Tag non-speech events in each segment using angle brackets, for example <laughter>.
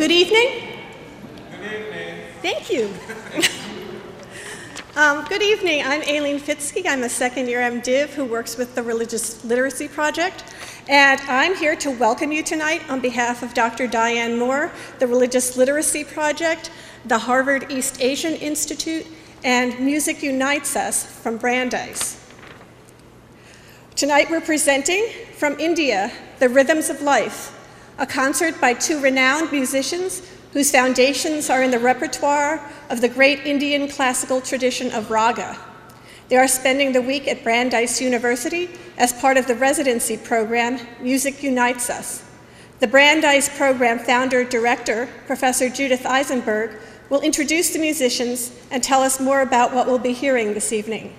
Good evening. Good evening. Thank you. <laughs> um, good evening. I'm Aileen Fitzke. I'm a second year MDiv who works with the Religious Literacy Project. And I'm here to welcome you tonight on behalf of Dr. Diane Moore, the Religious Literacy Project, the Harvard East Asian Institute, and Music Unites Us from Brandeis. Tonight we're presenting from India, The Rhythms of Life, a concert by two renowned musicians whose foundations are in the repertoire of the great Indian classical tradition of raga. They are spending the week at Brandeis University as part of the residency program Music Unites Us. The Brandeis program founder director, Professor Judith Eisenberg, will introduce the musicians and tell us more about what we'll be hearing this evening.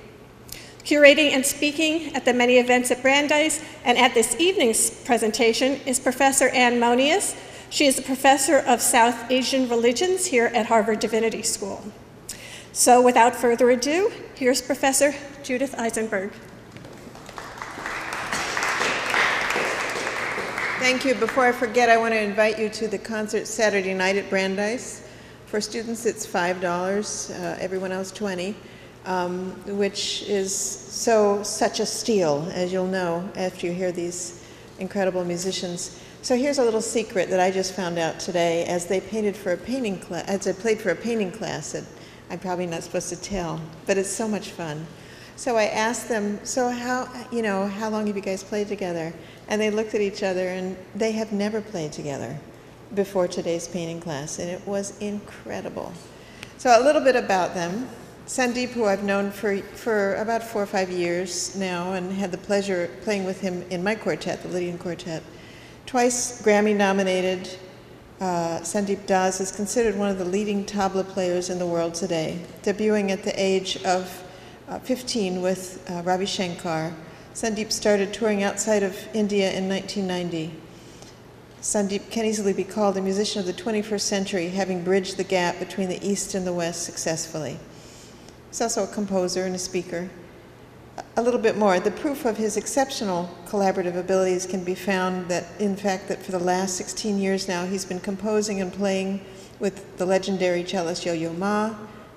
Curating and speaking at the many events at Brandeis and at this evening's presentation is Professor Anne Monius. She is a professor of South Asian religions here at Harvard Divinity School. So without further ado, here's Professor Judith Eisenberg. Thank you. Before I forget, I want to invite you to the concert Saturday night at Brandeis. For students, it's $5, uh, everyone else 20 um, which is so such a steal, as you'll know after you hear these incredible musicians. So here's a little secret that I just found out today as they painted for a painting class, as I played for a painting class that I'm probably not supposed to tell, but it's so much fun. So I asked them, so how, you know, how long have you guys played together? And they looked at each other and they have never played together before today's painting class, and it was incredible. So a little bit about them. Sandeep, who I've known for, for about four or five years now and had the pleasure playing with him in my quartet, the Lydian Quartet. Twice Grammy nominated, uh, Sandeep Das is considered one of the leading tabla players in the world today, debuting at the age of uh, 15 with uh, Ravi Shankar. Sandeep started touring outside of India in 1990. Sandeep can easily be called a musician of the 21st century, having bridged the gap between the East and the West successfully. He's also a composer and a speaker. A little bit more. The proof of his exceptional collaborative abilities can be found that, in fact, that for the last 16 years now, he's been composing and playing with the legendary cellist Yo-Yo Ma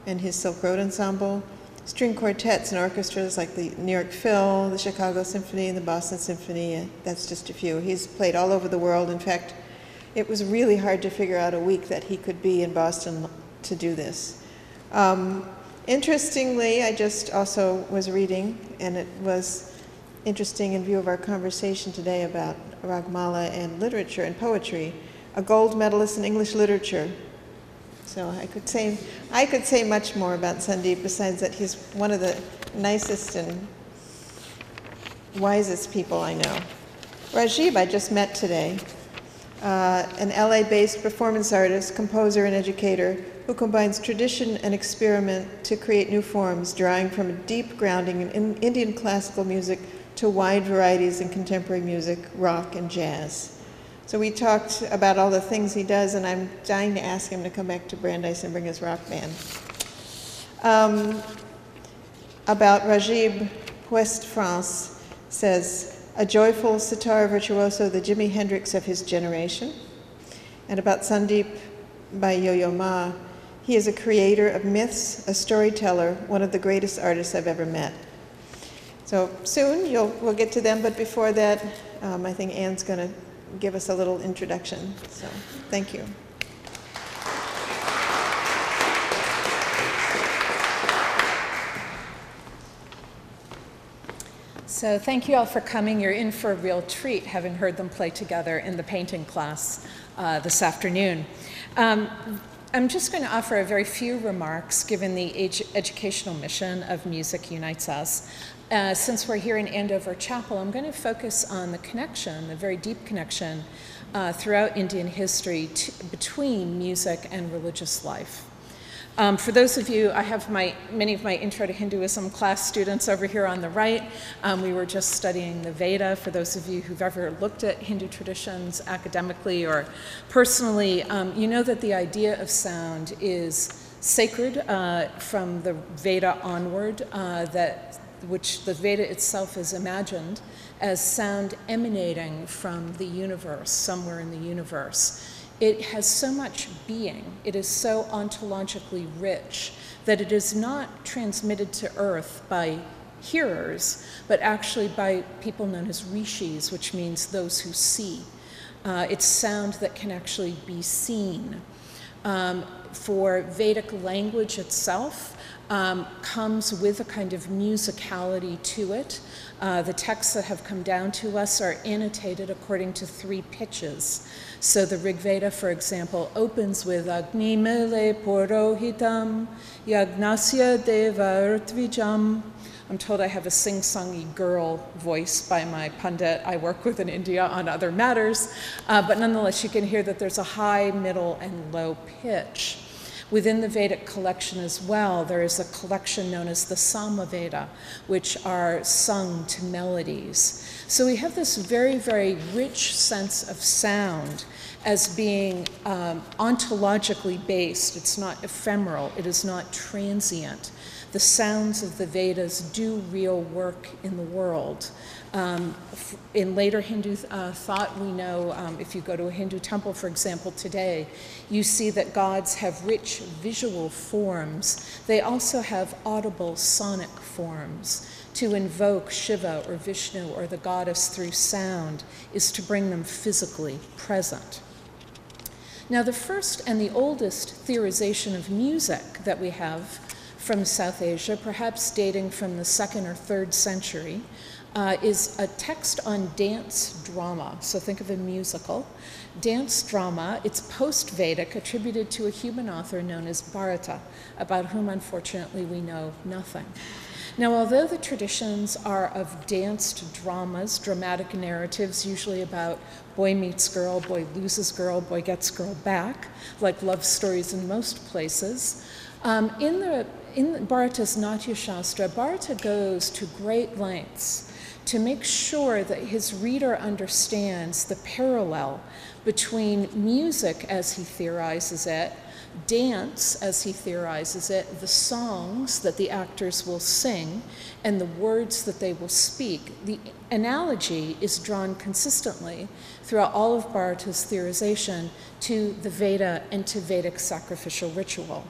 and his Silk Road Ensemble, string quartets and orchestras like the New York Phil, the Chicago Symphony, and the Boston Symphony. That's just a few. He's played all over the world. In fact, it was really hard to figure out a week that he could be in Boston to do this. Um, Interestingly, I just also was reading, and it was interesting in view of our conversation today about Ragmala and literature and poetry, a gold medalist in English literature. So I could say, I could say much more about Sandeep besides that he's one of the nicest and wisest people I know. Rajib, I just met today, uh, an LA based performance artist, composer, and educator who combines tradition and experiment to create new forms, drawing from a deep grounding in Indian classical music to wide varieties in contemporary music, rock, and jazz. So we talked about all the things he does, and I'm dying to ask him to come back to Brandeis and bring his rock band. Um, about Rajib West France says, a joyful sitar virtuoso, the Jimi Hendrix of his generation. And about Sandeep by Yo-Yo Ma, he is a creator of myths, a storyteller, one of the greatest artists I've ever met. So soon you'll, we'll get to them, but before that, um, I think Anne's going to give us a little introduction. So thank you. So thank you all for coming. You're in for a real treat having heard them play together in the painting class uh, this afternoon. Um, I'm just going to offer a very few remarks given the educational mission of Music Unites Us. Uh, since we're here in Andover Chapel, I'm going to focus on the connection, the very deep connection uh, throughout Indian history between music and religious life. Um, for those of you, I have my, many of my Intro to Hinduism class students over here on the right. Um, we were just studying the Veda. For those of you who've ever looked at Hindu traditions academically or personally, um, you know that the idea of sound is sacred uh, from the Veda onward, uh, that, which the Veda itself is imagined as sound emanating from the universe, somewhere in the universe. It has so much being, it is so ontologically rich that it is not transmitted to earth by hearers, but actually by people known as rishis, which means those who see. Uh, it's sound that can actually be seen. Um, for Vedic language itself, um, comes with a kind of musicality to it. Uh, the texts that have come down to us are annotated according to three pitches. So the Rig Veda, for example, opens with Agni Mele Porohitam Yagnasya Deva Urtvijam. I'm told I have a sing songy girl voice by my pundit I work with in India on other matters, uh, but nonetheless, you can hear that there's a high, middle, and low pitch. Within the Vedic collection as well, there is a collection known as the Samaveda, which are sung to melodies. So we have this very, very rich sense of sound as being um, ontologically based. It's not ephemeral, it is not transient. The sounds of the Vedas do real work in the world. Um, in later Hindu uh, thought, we know um, if you go to a Hindu temple, for example, today, you see that gods have rich visual forms. They also have audible sonic forms. To invoke Shiva or Vishnu or the goddess through sound is to bring them physically present. Now, the first and the oldest theorization of music that we have from South Asia, perhaps dating from the second or third century, uh, is a text on dance drama. So think of a musical. Dance drama, it's post Vedic, attributed to a human author known as Bharata, about whom unfortunately we know nothing. Now, although the traditions are of danced dramas, dramatic narratives, usually about boy meets girl, boy loses girl, boy gets girl back, like love stories in most places, um, in, the, in Bharata's Natya Shastra, Bharata goes to great lengths to make sure that his reader understands the parallel between music as he theorizes it, dance as he theorizes it, the songs that the actors will sing, and the words that they will speak. The analogy is drawn consistently throughout all of Bharata's theorization to the Veda and to Vedic sacrificial ritual.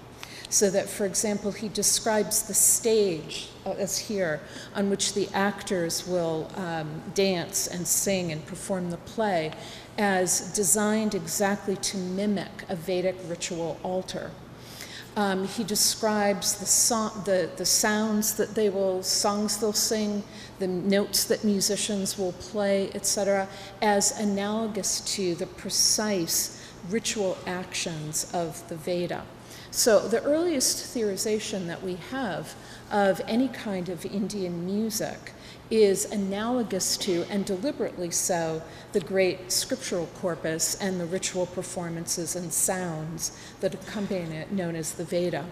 So that, for example, he describes the stage uh, as here on which the actors will um, dance and sing and perform the play as designed exactly to mimic a Vedic ritual altar. Um, he describes the, so- the, the sounds that they will, songs they'll sing, the notes that musicians will play, etc., as analogous to the precise ritual actions of the Veda. So, the earliest theorization that we have of any kind of Indian music is analogous to, and deliberately so, the great scriptural corpus and the ritual performances and sounds that accompany it, known as the Veda.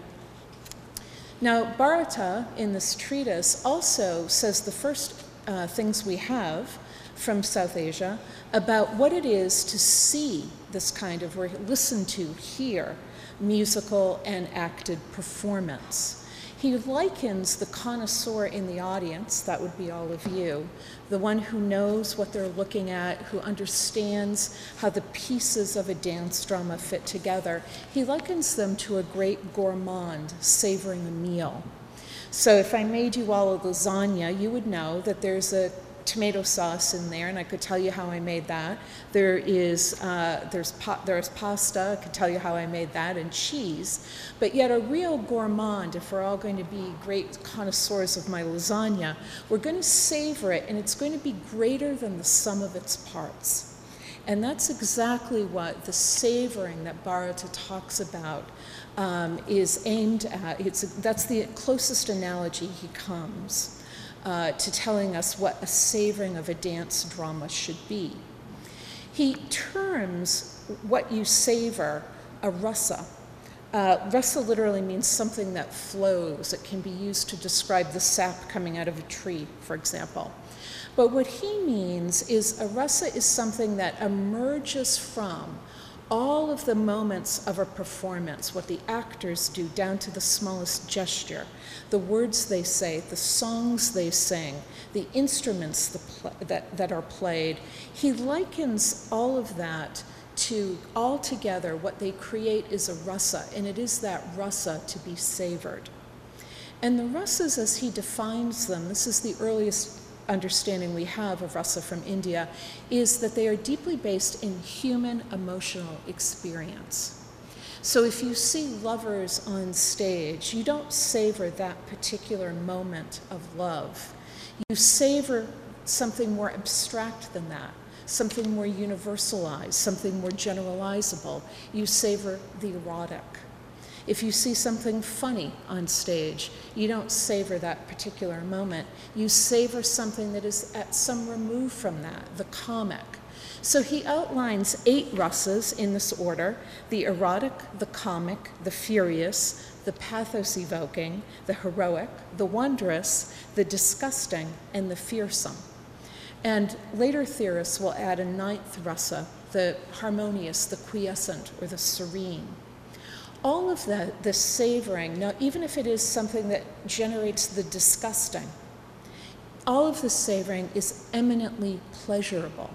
Now, Bharata in this treatise also says the first uh, things we have from South Asia about what it is to see this kind of, or listen to, hear musical and acted performance. He likens the connoisseur in the audience, that would be all of you, the one who knows what they're looking at, who understands how the pieces of a dance drama fit together. He likens them to a great gourmand savoring a meal. So if I made you all a lasagna, you would know that there's a tomato sauce in there, and I could tell you how I made that. There is uh, there's pa- there's pasta. I could tell you how I made that, and cheese. But yet, a real gourmand, if we're all going to be great connoisseurs of my lasagna, we're going to savor it, and it's going to be greater than the sum of its parts. And that's exactly what the savoring that Bharata talks about um, is aimed at. It's, that's the closest analogy he comes uh, to telling us what a savoring of a dance drama should be. He terms what you savor a rasa. Uh, rasa literally means something that flows. It can be used to describe the sap coming out of a tree, for example. But what he means is a rasa is something that emerges from all of the moments of a performance, what the actors do, down to the smallest gesture, the words they say, the songs they sing, the instruments the that, that are played, he likens all of that to all together, what they create is a rasa, and it is that rasa to be savored. And the rasas, as he defines them, this is the earliest understanding we have of rasa from India, is that they are deeply based in human emotional experience. So if you see lovers on stage, you don't savor that particular moment of love. You savor something more abstract than that, something more universalized, something more generalizable. You savor the erotic. If you see something funny on stage, you don't savor that particular moment. You savor something that is at some remove from that, the comic. So he outlines eight rasas in this order the erotic, the comic, the furious, the pathos evoking, the heroic, the wondrous, the disgusting, and the fearsome. And later theorists will add a ninth rasa, the harmonious, the quiescent, or the serene all of the, the savoring, now, even if it is something that generates the disgusting, all of the savoring is eminently pleasurable.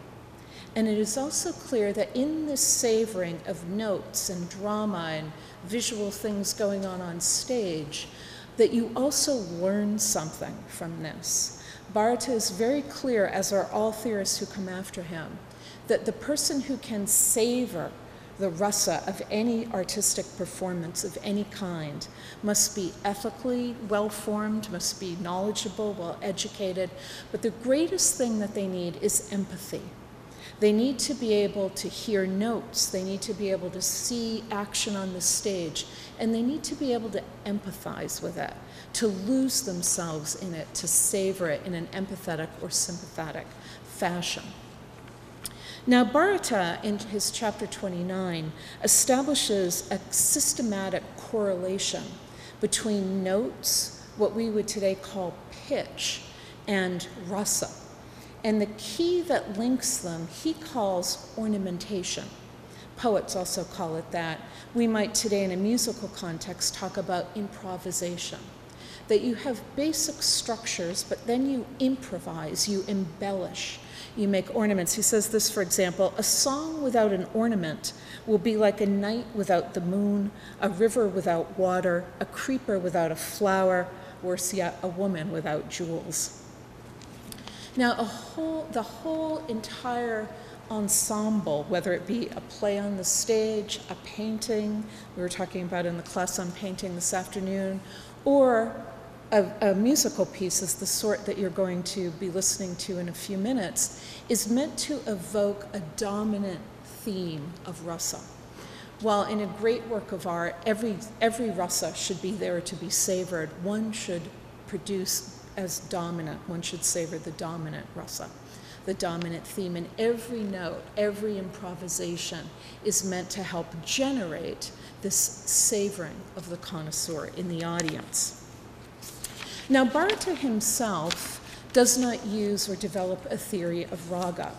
And it is also clear that in this savoring of notes and drama and visual things going on on stage, that you also learn something from this. Bharata is very clear, as are all theorists who come after him, that the person who can savor the rasa of any artistic performance of any kind must be ethically well formed, must be knowledgeable, well educated. But the greatest thing that they need is empathy. They need to be able to hear notes, they need to be able to see action on the stage, and they need to be able to empathize with it, to lose themselves in it, to savor it in an empathetic or sympathetic fashion. Now, Bharata, in his chapter 29, establishes a systematic correlation between notes, what we would today call pitch, and rasa. And the key that links them, he calls ornamentation. Poets also call it that. We might today, in a musical context, talk about improvisation. That you have basic structures, but then you improvise, you embellish you make ornaments. He says this, for example a song without an ornament will be like a night without the moon, a river without water, a creeper without a flower, worse yet, uh, a woman without jewels. Now, whole, the whole entire ensemble, whether it be a play on the stage, a painting, we were talking about in the class on painting this afternoon, or a, a, musical piece is the sort that you're going to be listening to in a few minutes, is meant to evoke a dominant theme of rasa. While in a great work of art, every, every rasa should be there to be savored, one should produce as dominant, one should savor the dominant rasa, the dominant theme. And every note, every improvisation is meant to help generate this savoring of the connoisseur in the audience. Now, Bharata himself does not use or develop a theory of raga.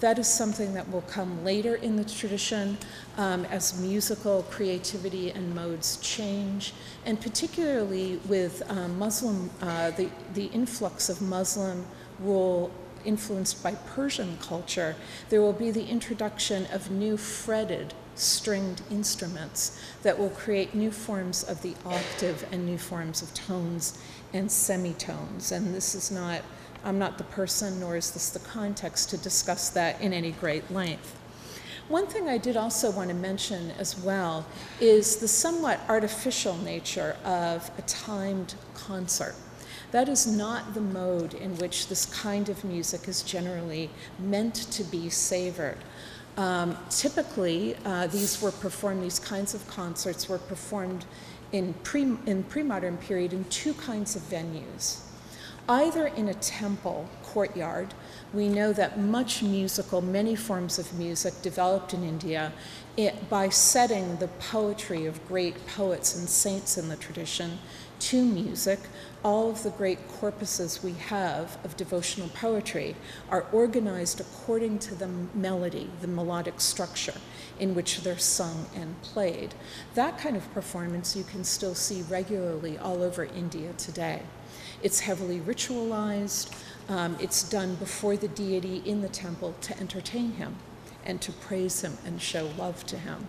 That is something that will come later in the tradition um, as musical creativity and modes change, and particularly with um, Muslim, uh, the, the influx of Muslim rule influenced by Persian culture, there will be the introduction of new fretted stringed instruments that will create new forms of the octave and new forms of tones and semitones. And this is not, I'm not the person, nor is this the context to discuss that in any great length. One thing I did also want to mention as well is the somewhat artificial nature of a timed concert. That is not the mode in which this kind of music is generally meant to be savored. Um, typically, uh, these were performed, these kinds of concerts were performed in, pre, pre-modern period in two kinds of venues. Either in a temple courtyard, we know that much musical, many forms of music developed in India it, by setting the poetry of great poets and saints in the tradition to music, all of the great corpuses we have of devotional poetry are organized according to the melody, the melodic structure in which they're sung and played. That kind of performance you can still see regularly all over India today. It's heavily ritualized, um, it's done before the deity in the temple to entertain him and to praise him and show love to him.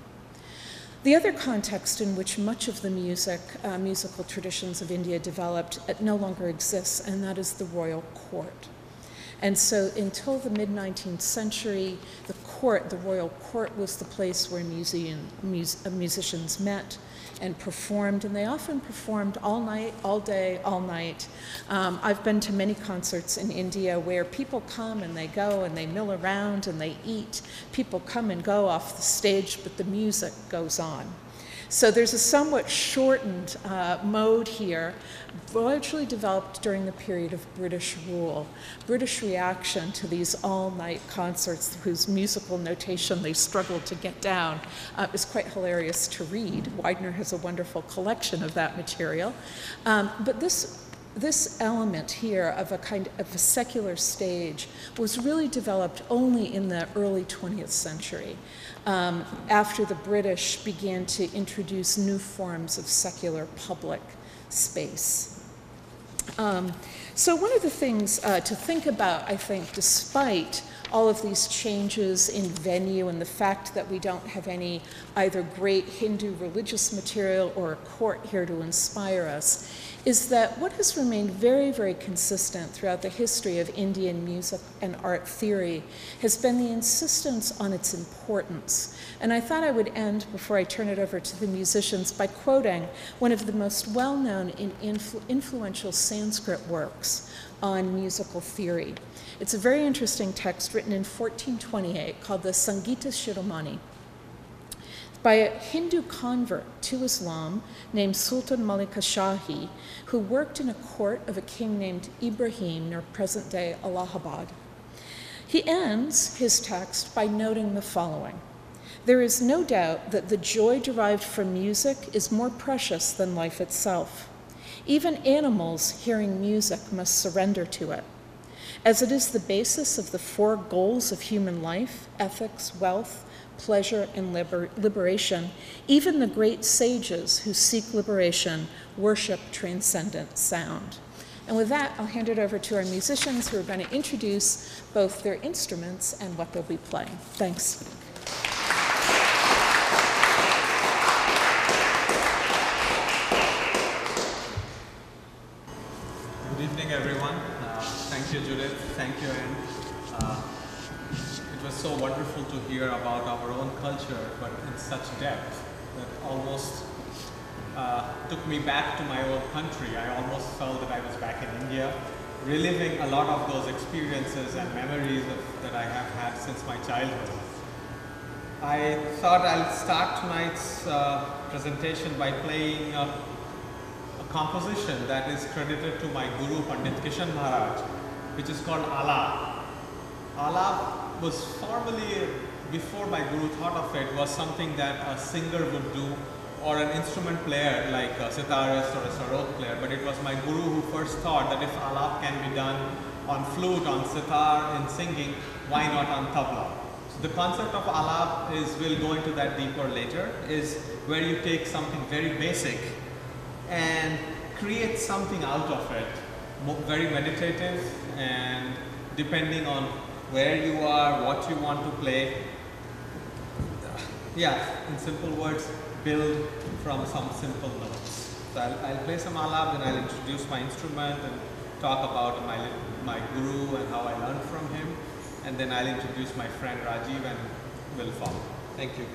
The other context in which much of the music, uh, musical traditions of India developed uh, no longer exists, and that is the royal court. And so until the mid 19th century, the court, the royal court, was the place where museum, mus- uh, musicians met and performed, and they often performed all night, all day, all night. Um, I've been to many concerts in India where people come and they go and they mill around and they eat. People come and go off the stage, but the music goes on. So there's a somewhat shortened uh, mode here, largely developed during the period of British rule. British reaction to these all night concerts, whose musical notation they struggled to get down, uh, is quite hilarious to read. Widener has a wonderful collection of that material. Um, but this this element here of a kind of a secular stage was really developed only in the early 20th century um, after the British began to introduce new forms of secular public space. Um, so, one of the things uh, to think about, I think, despite all of these changes in venue and the fact that we don't have any either great Hindu religious material or a court here to inspire us, is that what has remained very, very consistent throughout the history of Indian music and art theory has been the insistence on its importance. And I thought I would end, before I turn it over to the musicians, by quoting one of the most well known and influ- influential Sanskrit works on musical theory. It's a very interesting text written in 1428 called the Sangita Shiromani by a Hindu convert to Islam named Sultan Malika Shahi, who worked in a court of a king named Ibrahim near present day Allahabad. He ends his text by noting the following There is no doubt that the joy derived from music is more precious than life itself. Even animals hearing music must surrender to it. As it is the basis of the four goals of human life ethics, wealth, pleasure, and liber- liberation, even the great sages who seek liberation worship transcendent sound. And with that, I'll hand it over to our musicians who are going to introduce both their instruments and what they'll be playing. Thanks. Good evening, everyone. Uh, thank you, Judith. Thank you, Anne. Uh, it was so wonderful to hear about our own culture, but in such depth that almost uh, took me back to my own country. I almost felt that I was back in India, reliving a lot of those experiences and memories of, that I have had since my childhood. I thought I'll start tonight's uh, presentation by playing a, a composition that is credited to my guru Pandit Kishan Maharaj, which is called Alap. Alap was formerly, before my guru thought of it, was something that a singer would do or an instrument player like a sitarist or a sarod player. But it was my guru who first thought that if alap can be done on flute, on sitar, in singing, why not on tabla? So the concept of alap is, we'll go into that deeper later, is where you take something very basic and create something out of it, very meditative and depending on where you are, what you want to play. Yeah, in simple words, build from some simple notes. So I'll, I'll play some alap, then I'll introduce my instrument and talk about my, my guru and how I learned from him. And then I'll introduce my friend Rajiv and we'll follow. Thank you.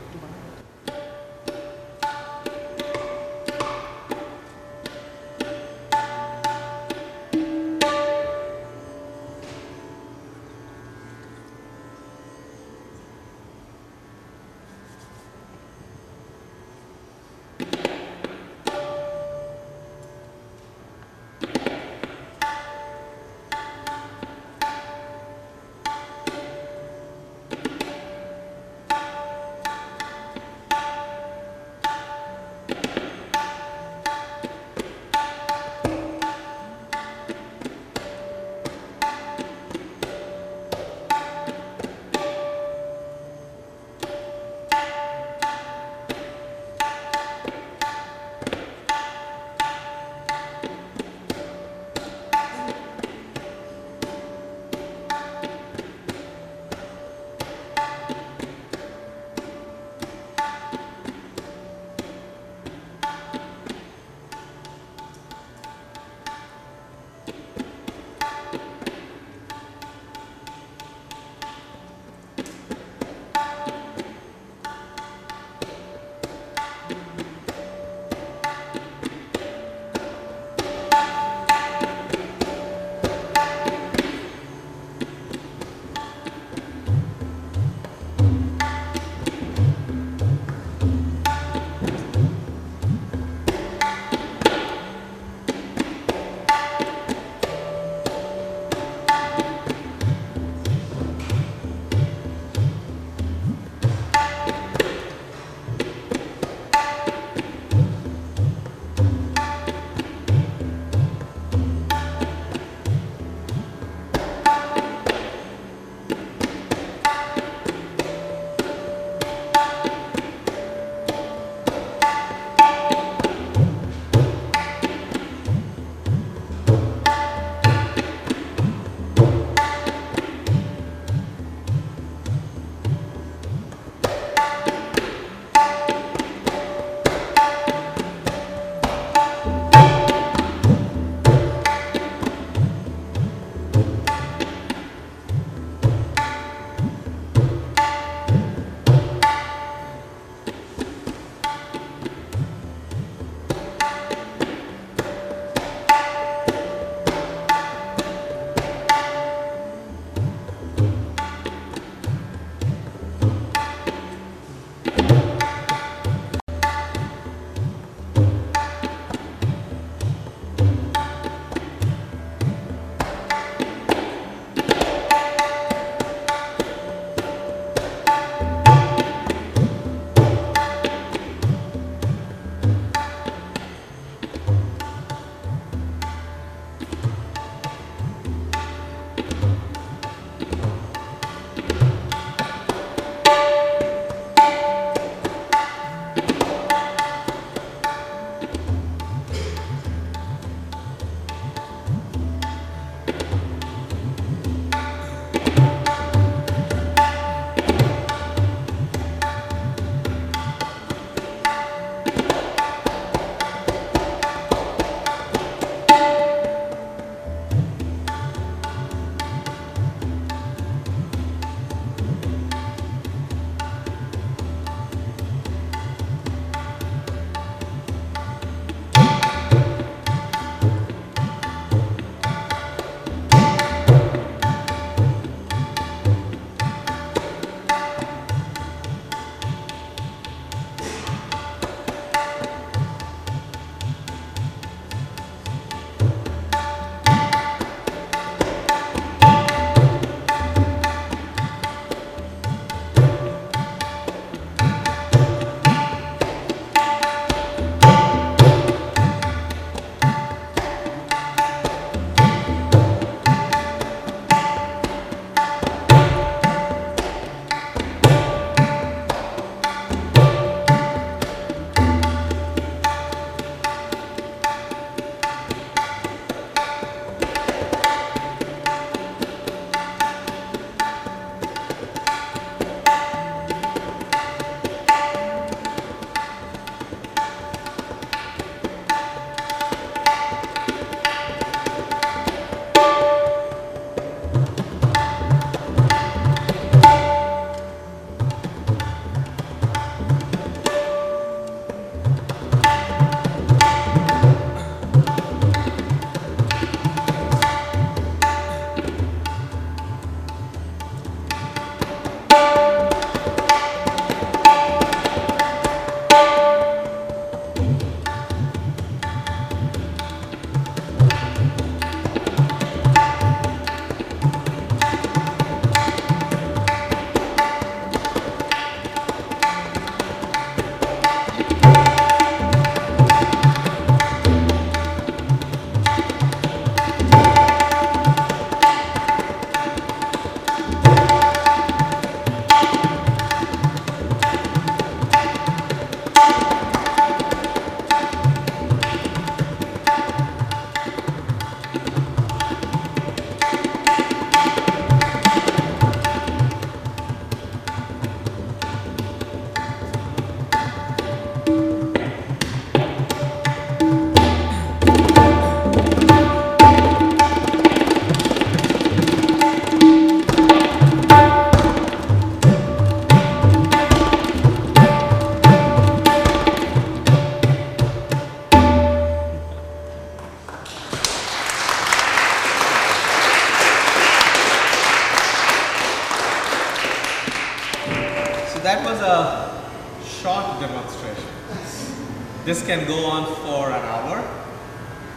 Can go on for an hour.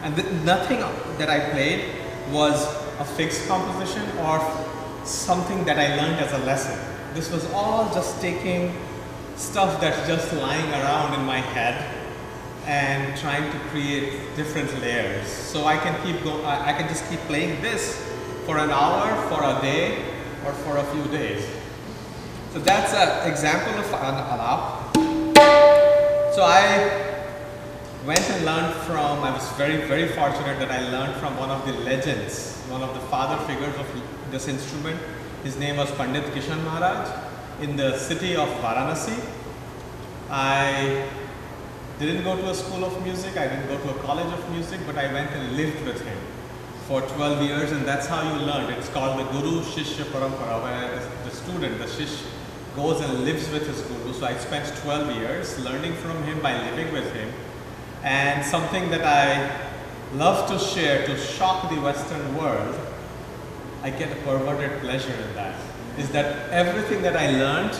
And th- nothing that I played was a fixed composition or something that I learned as a lesson. This was all just taking stuff that's just lying around in my head and trying to create different layers. So I can keep going, I I can just keep playing this for an hour, for a day, or for a few days. So that's an example of an alap. So I went and learned from, I was very, very fortunate that I learned from one of the legends, one of the father figures of this instrument. His name was Pandit Kishan Maharaj in the city of Varanasi. I didn't go to a school of music, I didn't go to a college of music, but I went and lived with him for 12 years and that's how you learn. It's called the Guru Shishya Parampara, where the, the student, the Shish, goes and lives with his Guru. So I spent 12 years learning from him by living with him. And something that I love to share to shock the Western world, I get a perverted pleasure in that, is that everything that I learned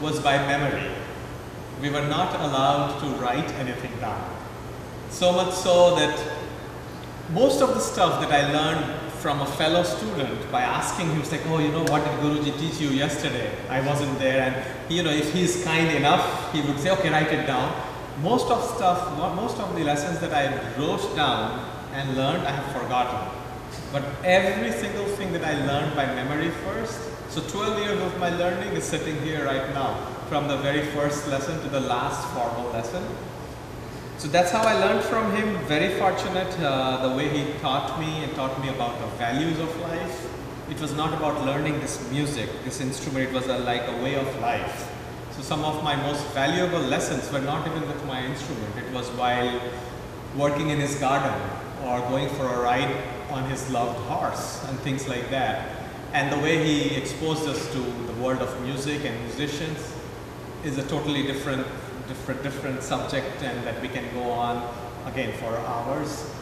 was by memory. We were not allowed to write anything down. So much so that most of the stuff that I learned from a fellow student by asking him, like, oh, you know, what did Guruji teach you yesterday? I wasn't there. And, you know, if he's kind enough, he would say, okay, write it down. Most of stuff, most of the lessons that I wrote down and learned, I have forgotten. But every single thing that I learned by memory first, so 12 years of my learning is sitting here right now, from the very first lesson to the last formal lesson. So that's how I learned from him. Very fortunate uh, the way he taught me and taught me about the values of life. It was not about learning this music, this instrument, it was a, like a way of life. So some of my most valuable lessons were not even with my instrument. It was while working in his garden or going for a ride on his loved horse and things like that. And the way he exposed us to the world of music and musicians is a totally different different different subject and that we can go on again for hours.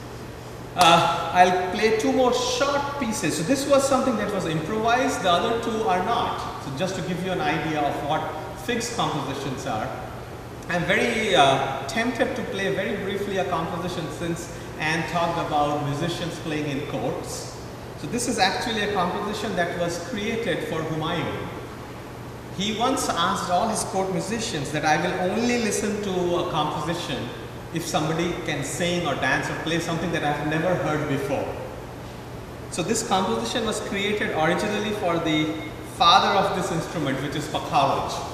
Uh, I'll play two more short pieces. So this was something that was improvised, the other two are not. So just to give you an idea of what fixed compositions are. I'm very uh, tempted to play very briefly a composition since Anne talked about musicians playing in courts. So this is actually a composition that was created for Humayun. He once asked all his court musicians that I will only listen to a composition if somebody can sing or dance or play something that I've never heard before. So this composition was created originally for the father of this instrument, which is Pakhavaj,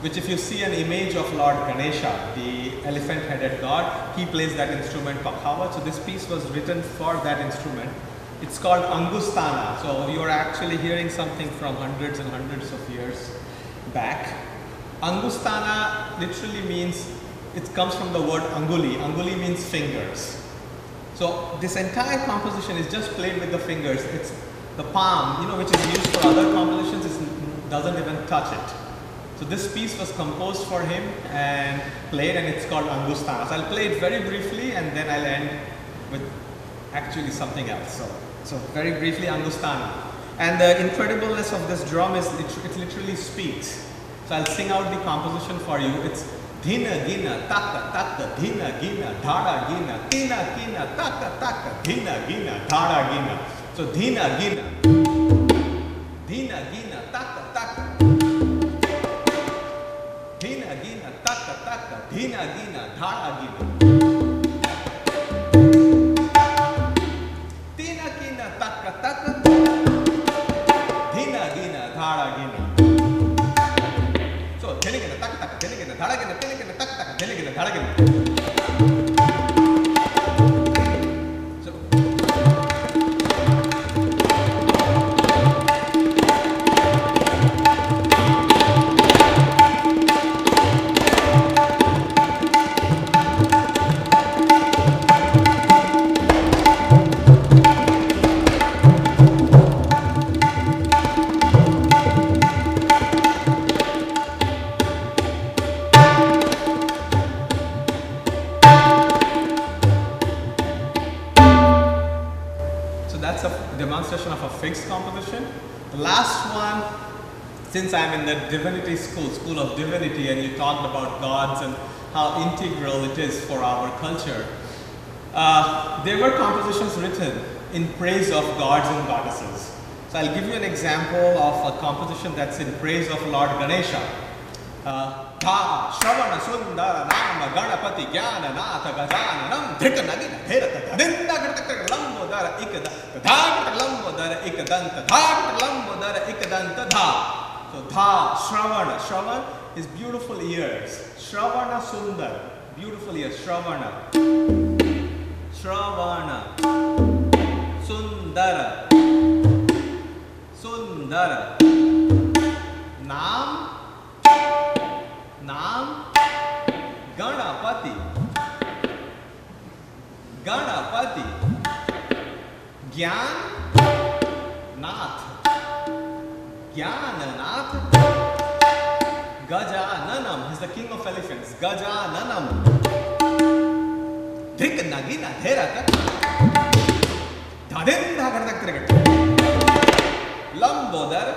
which if you see an image of Lord Ganesha, the elephant-headed god, he plays that instrument Pakhavaj. So this piece was written for that instrument. It's called Angustana. So you are actually hearing something from hundreds and hundreds of years back. Angustana literally means, it comes from the word anguli. Anguli means fingers. So this entire composition is just played with the fingers. It's the palm, you know, which is used for other compositions, is, doesn't even touch it. So this piece was composed for him and played and it's called Angustana. So I'll play it very briefly and then I'll end with actually something else. So, so very briefly Angustana. And the incredibleness of this drum is it literally speaks. So I'll sing out the composition for you. It's Dhina gina taka taka dhina gina dhara gina tina gina taka taka dhina gina dhara gina. So dhina gina dhina gina taka dhina gina dhara gina. Tina gina taka taka dhina gina dhara gina. So dhinigina taka taka dhinigina dhara gina dhinigina taka taka That divinity school, School of Divinity, and you talked about gods and how integral it is for our culture. Uh, there were compositions written in praise of gods and goddesses. So I'll give you an example of a composition that's in praise of Lord Ganesha. Uh, ಶ್ರವಣ तो धा श्रवण श्रवण is beautiful ears. Shravana Sundar, beautiful ears. Shravana. Shravana. Sundara. Sundara. Naam. Naam. Ganapati. Ganapati. Gyan. Nath. Gyananath Gajananam. He's the king of elephants. Gajananam. Dhrik Nagina Dheraka Dhadindha Gardak Lambodar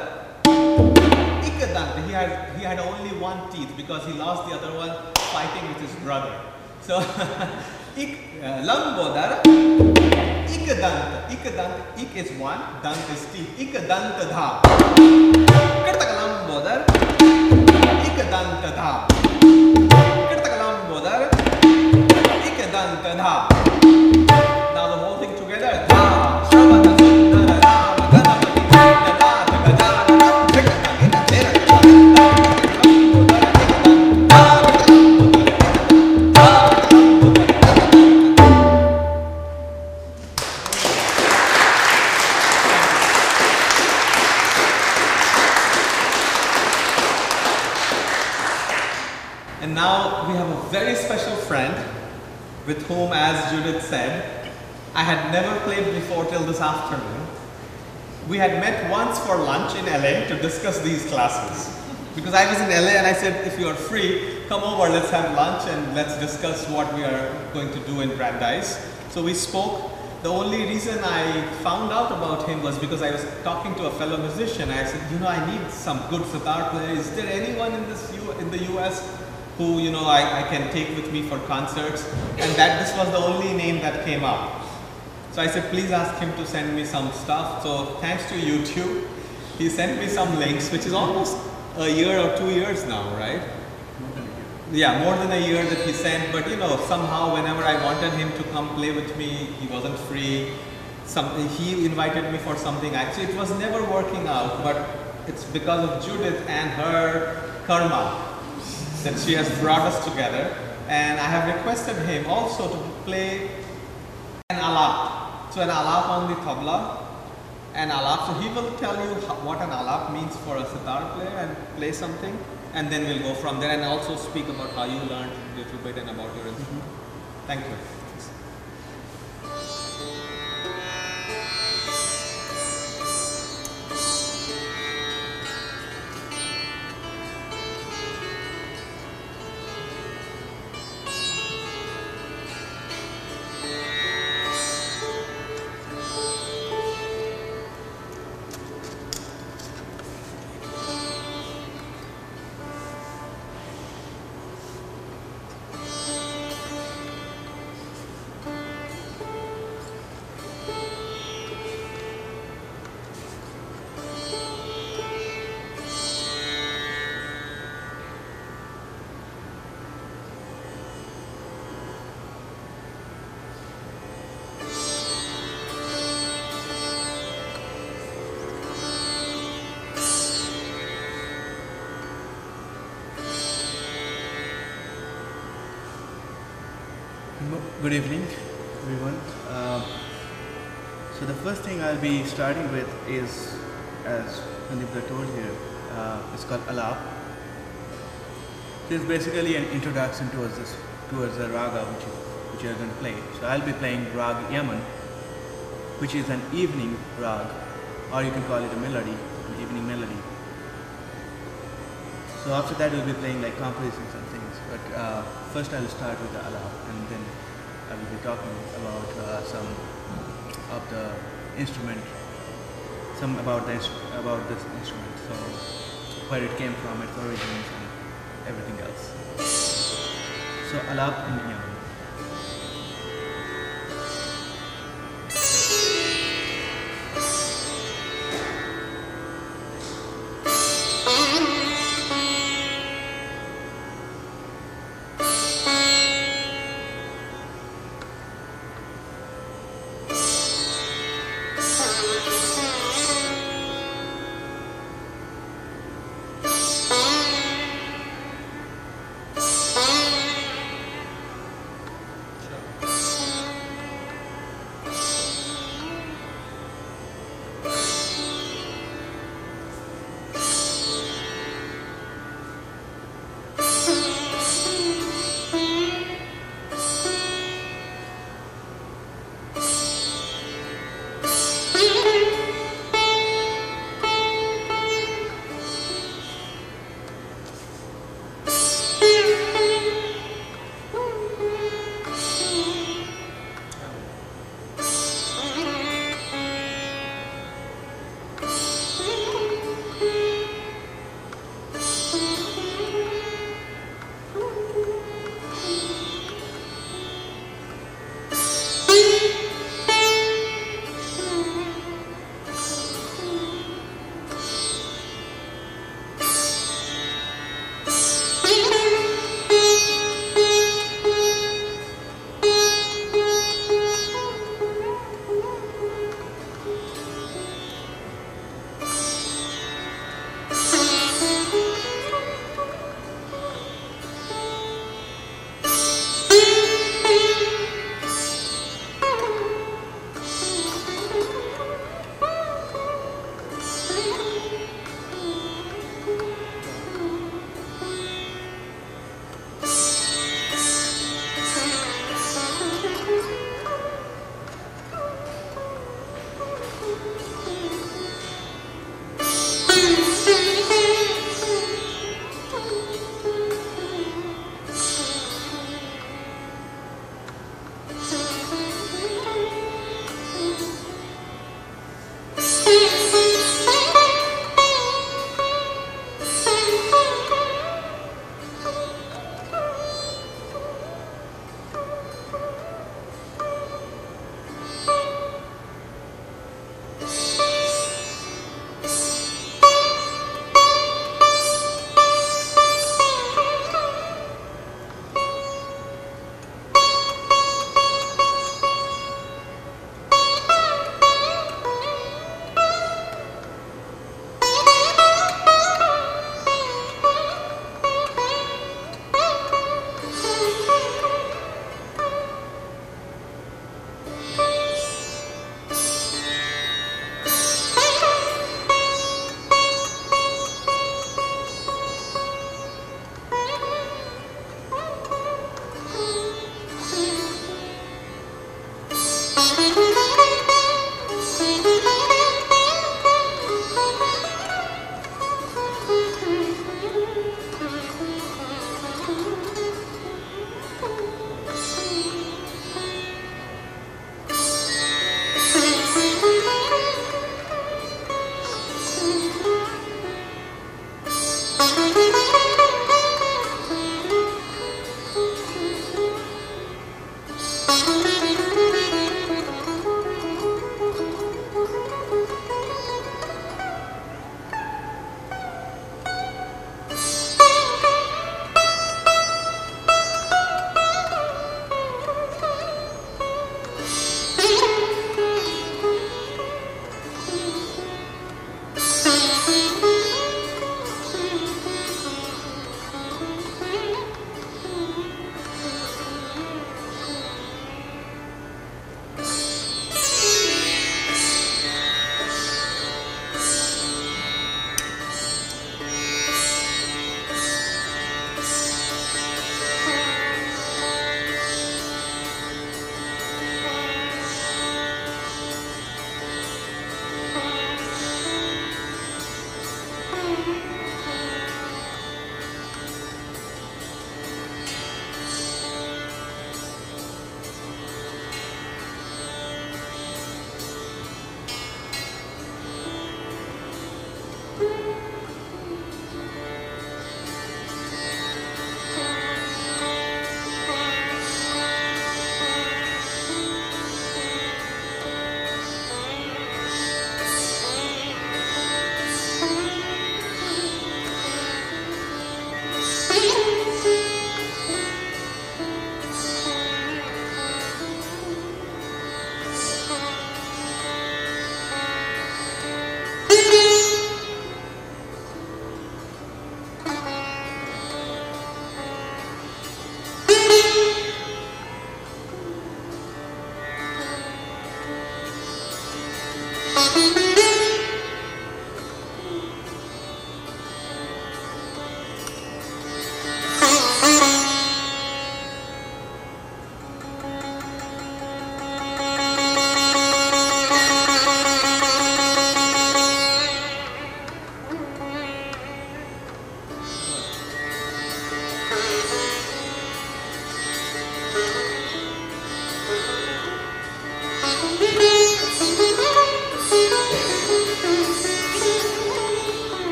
Ikadant. He had, he had only one teeth because he lost the other one fighting with his brother. So <laughs> ik, uh, Lambodar, Ikadant, Ikadant, Ik is one, Dant is teeth, Ikadant dha. Kartak Lambodar, Ikadant dha. Kartak Lambodar, Ikadant dha. Once for lunch in LA to discuss these classes. Because I was in LA and I said, if you are free, come over, let's have lunch and let's discuss what we are going to do in Brandeis. So we spoke. The only reason I found out about him was because I was talking to a fellow musician. I said, you know, I need some good sitar player. Is there anyone in this U- in the US who you know I, I can take with me for concerts? And that this was the only name that came up. So I said, please ask him to send me some stuff. So thanks to YouTube, he sent me some links, which is almost a year or two years now, right? Yeah, more than a year that he sent, but you know, somehow whenever I wanted him to come play with me, he wasn't free. Some, he invited me for something. Actually, it was never working out, but it's because of Judith and her karma that she has brought us together. And I have requested him also to play an alap. So an alap on the tabla, an alap. So he will tell you what an alap means for a sitar player and play something, and then we'll go from there and also speak about how you learned a little bit and about your mm-hmm. instrument. Thank you. Good evening, everyone. Uh, so the first thing I'll be starting with is, as Nandipta told you, uh, it's called Alap. This is basically an introduction towards this, towards the raga which you, which you are going to play. So I'll be playing Rag Yaman, which is an evening rag, or you can call it a melody, an evening melody. So after that we'll be playing like compositions and things. But uh, first I'll start with the alap and then I will be talking about uh, some of the instrument, some about instru- about this instrument. So where it came from, its origins, and everything else. So Alap in Yaman.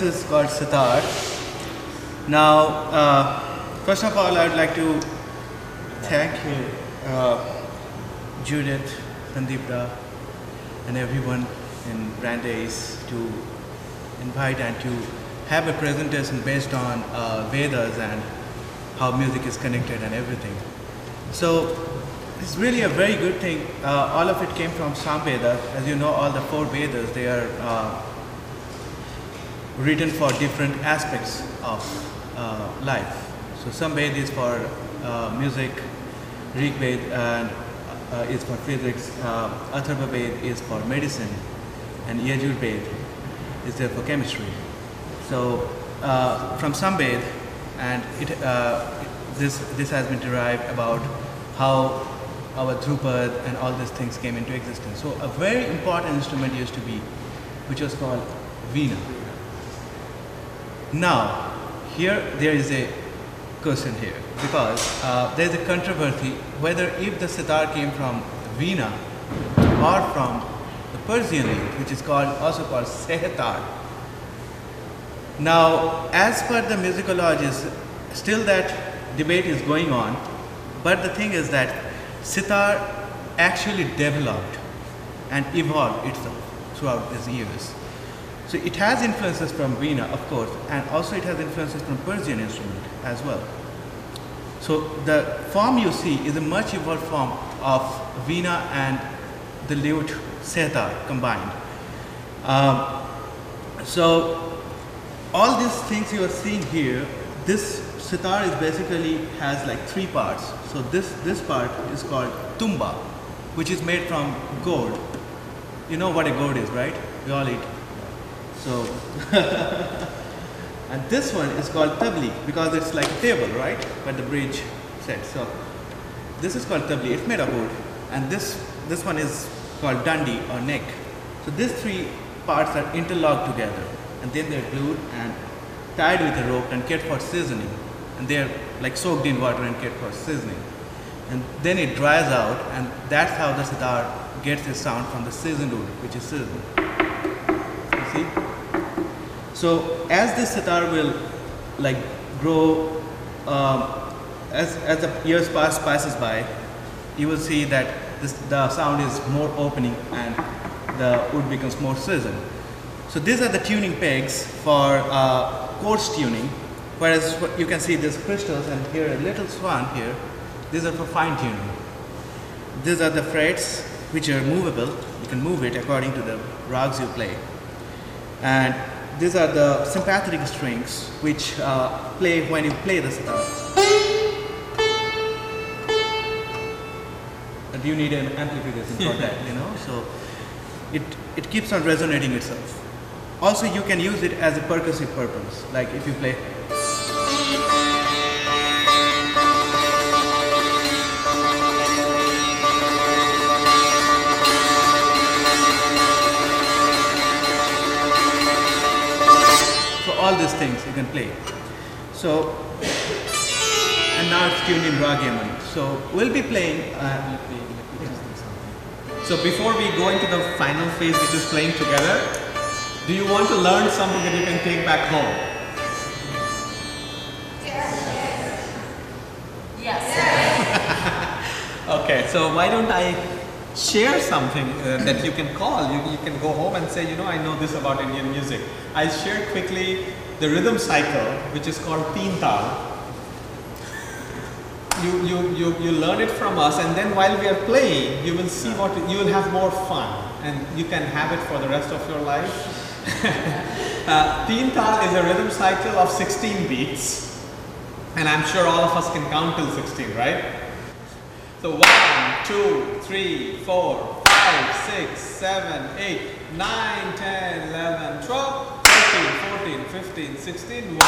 This is called sitar. Now, uh, first of all, I'd like to thank uh, Judith, Sandeepta, and everyone in Brandeis to invite and to have a presentation based on uh, Vedas and how music is connected and everything. So it's really a very good thing. Uh, all of it came from Samveda. As you know, all the four Vedas, they are uh, written for different aspects of uh, life. So Samveda is for uh, music, Rig Ved and, uh, is for physics, uh, Atharva Ved is for medicine, and Yajur Ved is there for chemistry. So uh, from Samved, and it, uh, this, this has been derived about how our Drupad and all these things came into existence. So a very important instrument used to be, which was called Veena. Now, here there is a question here because uh, there is a controversy whether if the sitar came from Veena or from the Persian lute, which is called also called sehetar. Now, as per the musicologists, still that debate is going on, but the thing is that sitar actually developed and evolved itself throughout these years. So it has influences from Veena, of course, and also it has influences from Persian instrument as well. So the form you see is a much evolved form of Veena and the lute setar combined. Um, so all these things you are seeing here, this sitar is basically has like three parts. So this this part is called tumba, which is made from gourd. You know what a gourd is, right? We all eat. So <laughs> and this one is called tabli because it's like a table, right? But the bridge said so. This is called tabli. It's made of wood, and this this one is called dandi or neck. So these three parts are interlocked together, and then they're glued and tied with a rope and kept for seasoning. And they're like soaked in water and kept for seasoning. And then it dries out, and that's how the sitar gets its sound from the seasoned wood, which is seasoned. You see? So as this sitar will like grow, um, as, as the years pass passes by, you will see that this, the sound is more opening and the wood becomes more seasoned. So these are the tuning pegs for uh, coarse tuning, whereas you can see these crystals and here a little swan here, these are for fine tuning. These are the frets which are movable, you can move it according to the rags you play. And these are the sympathetic strings which uh, play when you play the sitar. And you need an amplification for <laughs> that, you know. So it it keeps on resonating itself. Also, you can use it as a percussive purpose, like if you play. Things you can play. So and now it's tuned in Yaman. So we'll be playing. Uh, So before we go into the final phase, which is playing together, do you want to learn something that you can take back home? Yes. Yes. <laughs> okay, so why don't I share something uh, that you can call? You, you can go home and say, you know, I know this about Indian music. I shared quickly the rhythm cycle, which is called Teen Tal. You, you, you, you learn it from us, and then while we are playing, you will see what you will have more fun, and you can have it for the rest of your life. <laughs> uh, Teen Tal is a rhythm cycle of 16 beats, and I'm sure all of us can count till 16, right? So 1, 2, 3, 4, 5, 6, 7, 8, 9, 10, 11, 12, 13, 14, 15, 16, 1.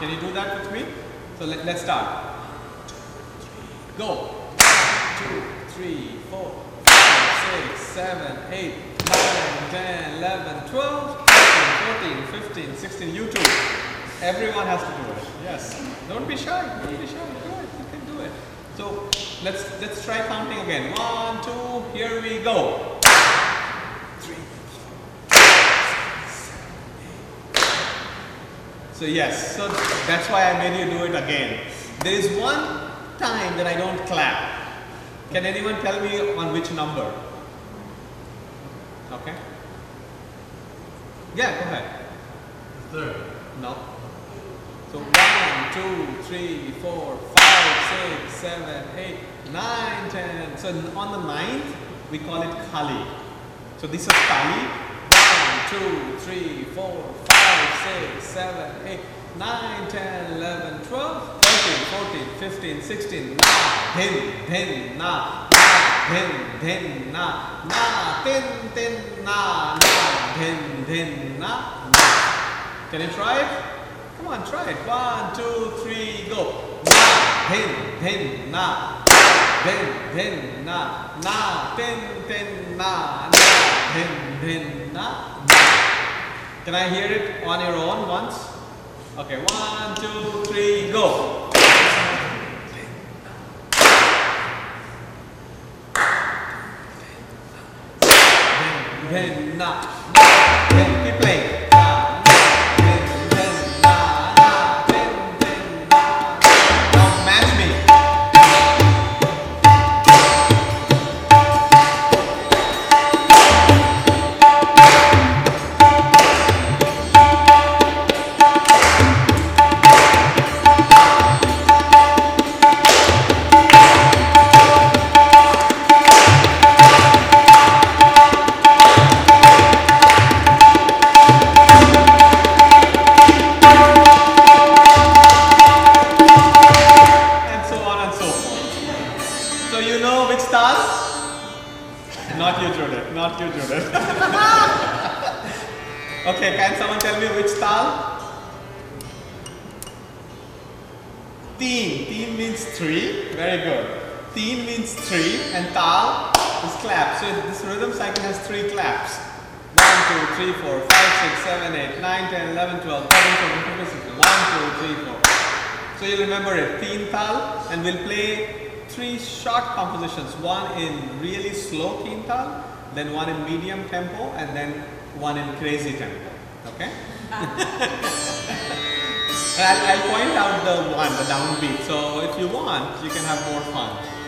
Can you do that with me? So let, let's start. Go. 1, 2, 3, 4, 5, 6, 7, 8, 9, 10, 11, 12, 13, 14, 15, 16. You too. Everyone has to do it. Yes. Don't be shy. Don't be shy. Do it. You can do it. So let's let's try counting again. One, two, here we go. Three, four, five, So yes, so that's why I made you do it again. There is one time that I don't clap. Can anyone tell me on which number? Okay. Yeah, go ahead. Third. No. So one, two, three, four, five, six, seven, eight, nine, ten. So on the ninth, we call it Kali. So this is Kali. One, two, three, four, five, six, seven, eight, nine, ten, eleven, twelve, thirteen, fourteen, fifteen, sixteen. Na, din, din, na, na, din, din, na, na, din, din, na, na, din, din, na. Can you try it? Come on, try it. One, two, three, go. Na, din, din, na. Din, din, na. Na, din, din, na. Na, din, din, na. na. Can I hear it on your own once? Okay, one, two, three, go. Playing. Okay, can someone tell me which tal? Teen. Teen means three. Very good. Teen means three, and tal is clap. So this rhythm cycle has three claps. 1, 2, 3, 4, 5, 6, 7, 8, 9, 10, 11, 12, 13, 14, 15, 16. 1, 2, 3, 4. So you'll remember it, teen tal, and we'll play three short compositions. One in really slow teen tal, then one in medium tempo, and then one in crazy tempo. Okay? <laughs> I'll, I'll point out the one, the downbeat. So if you want, you can have more fun.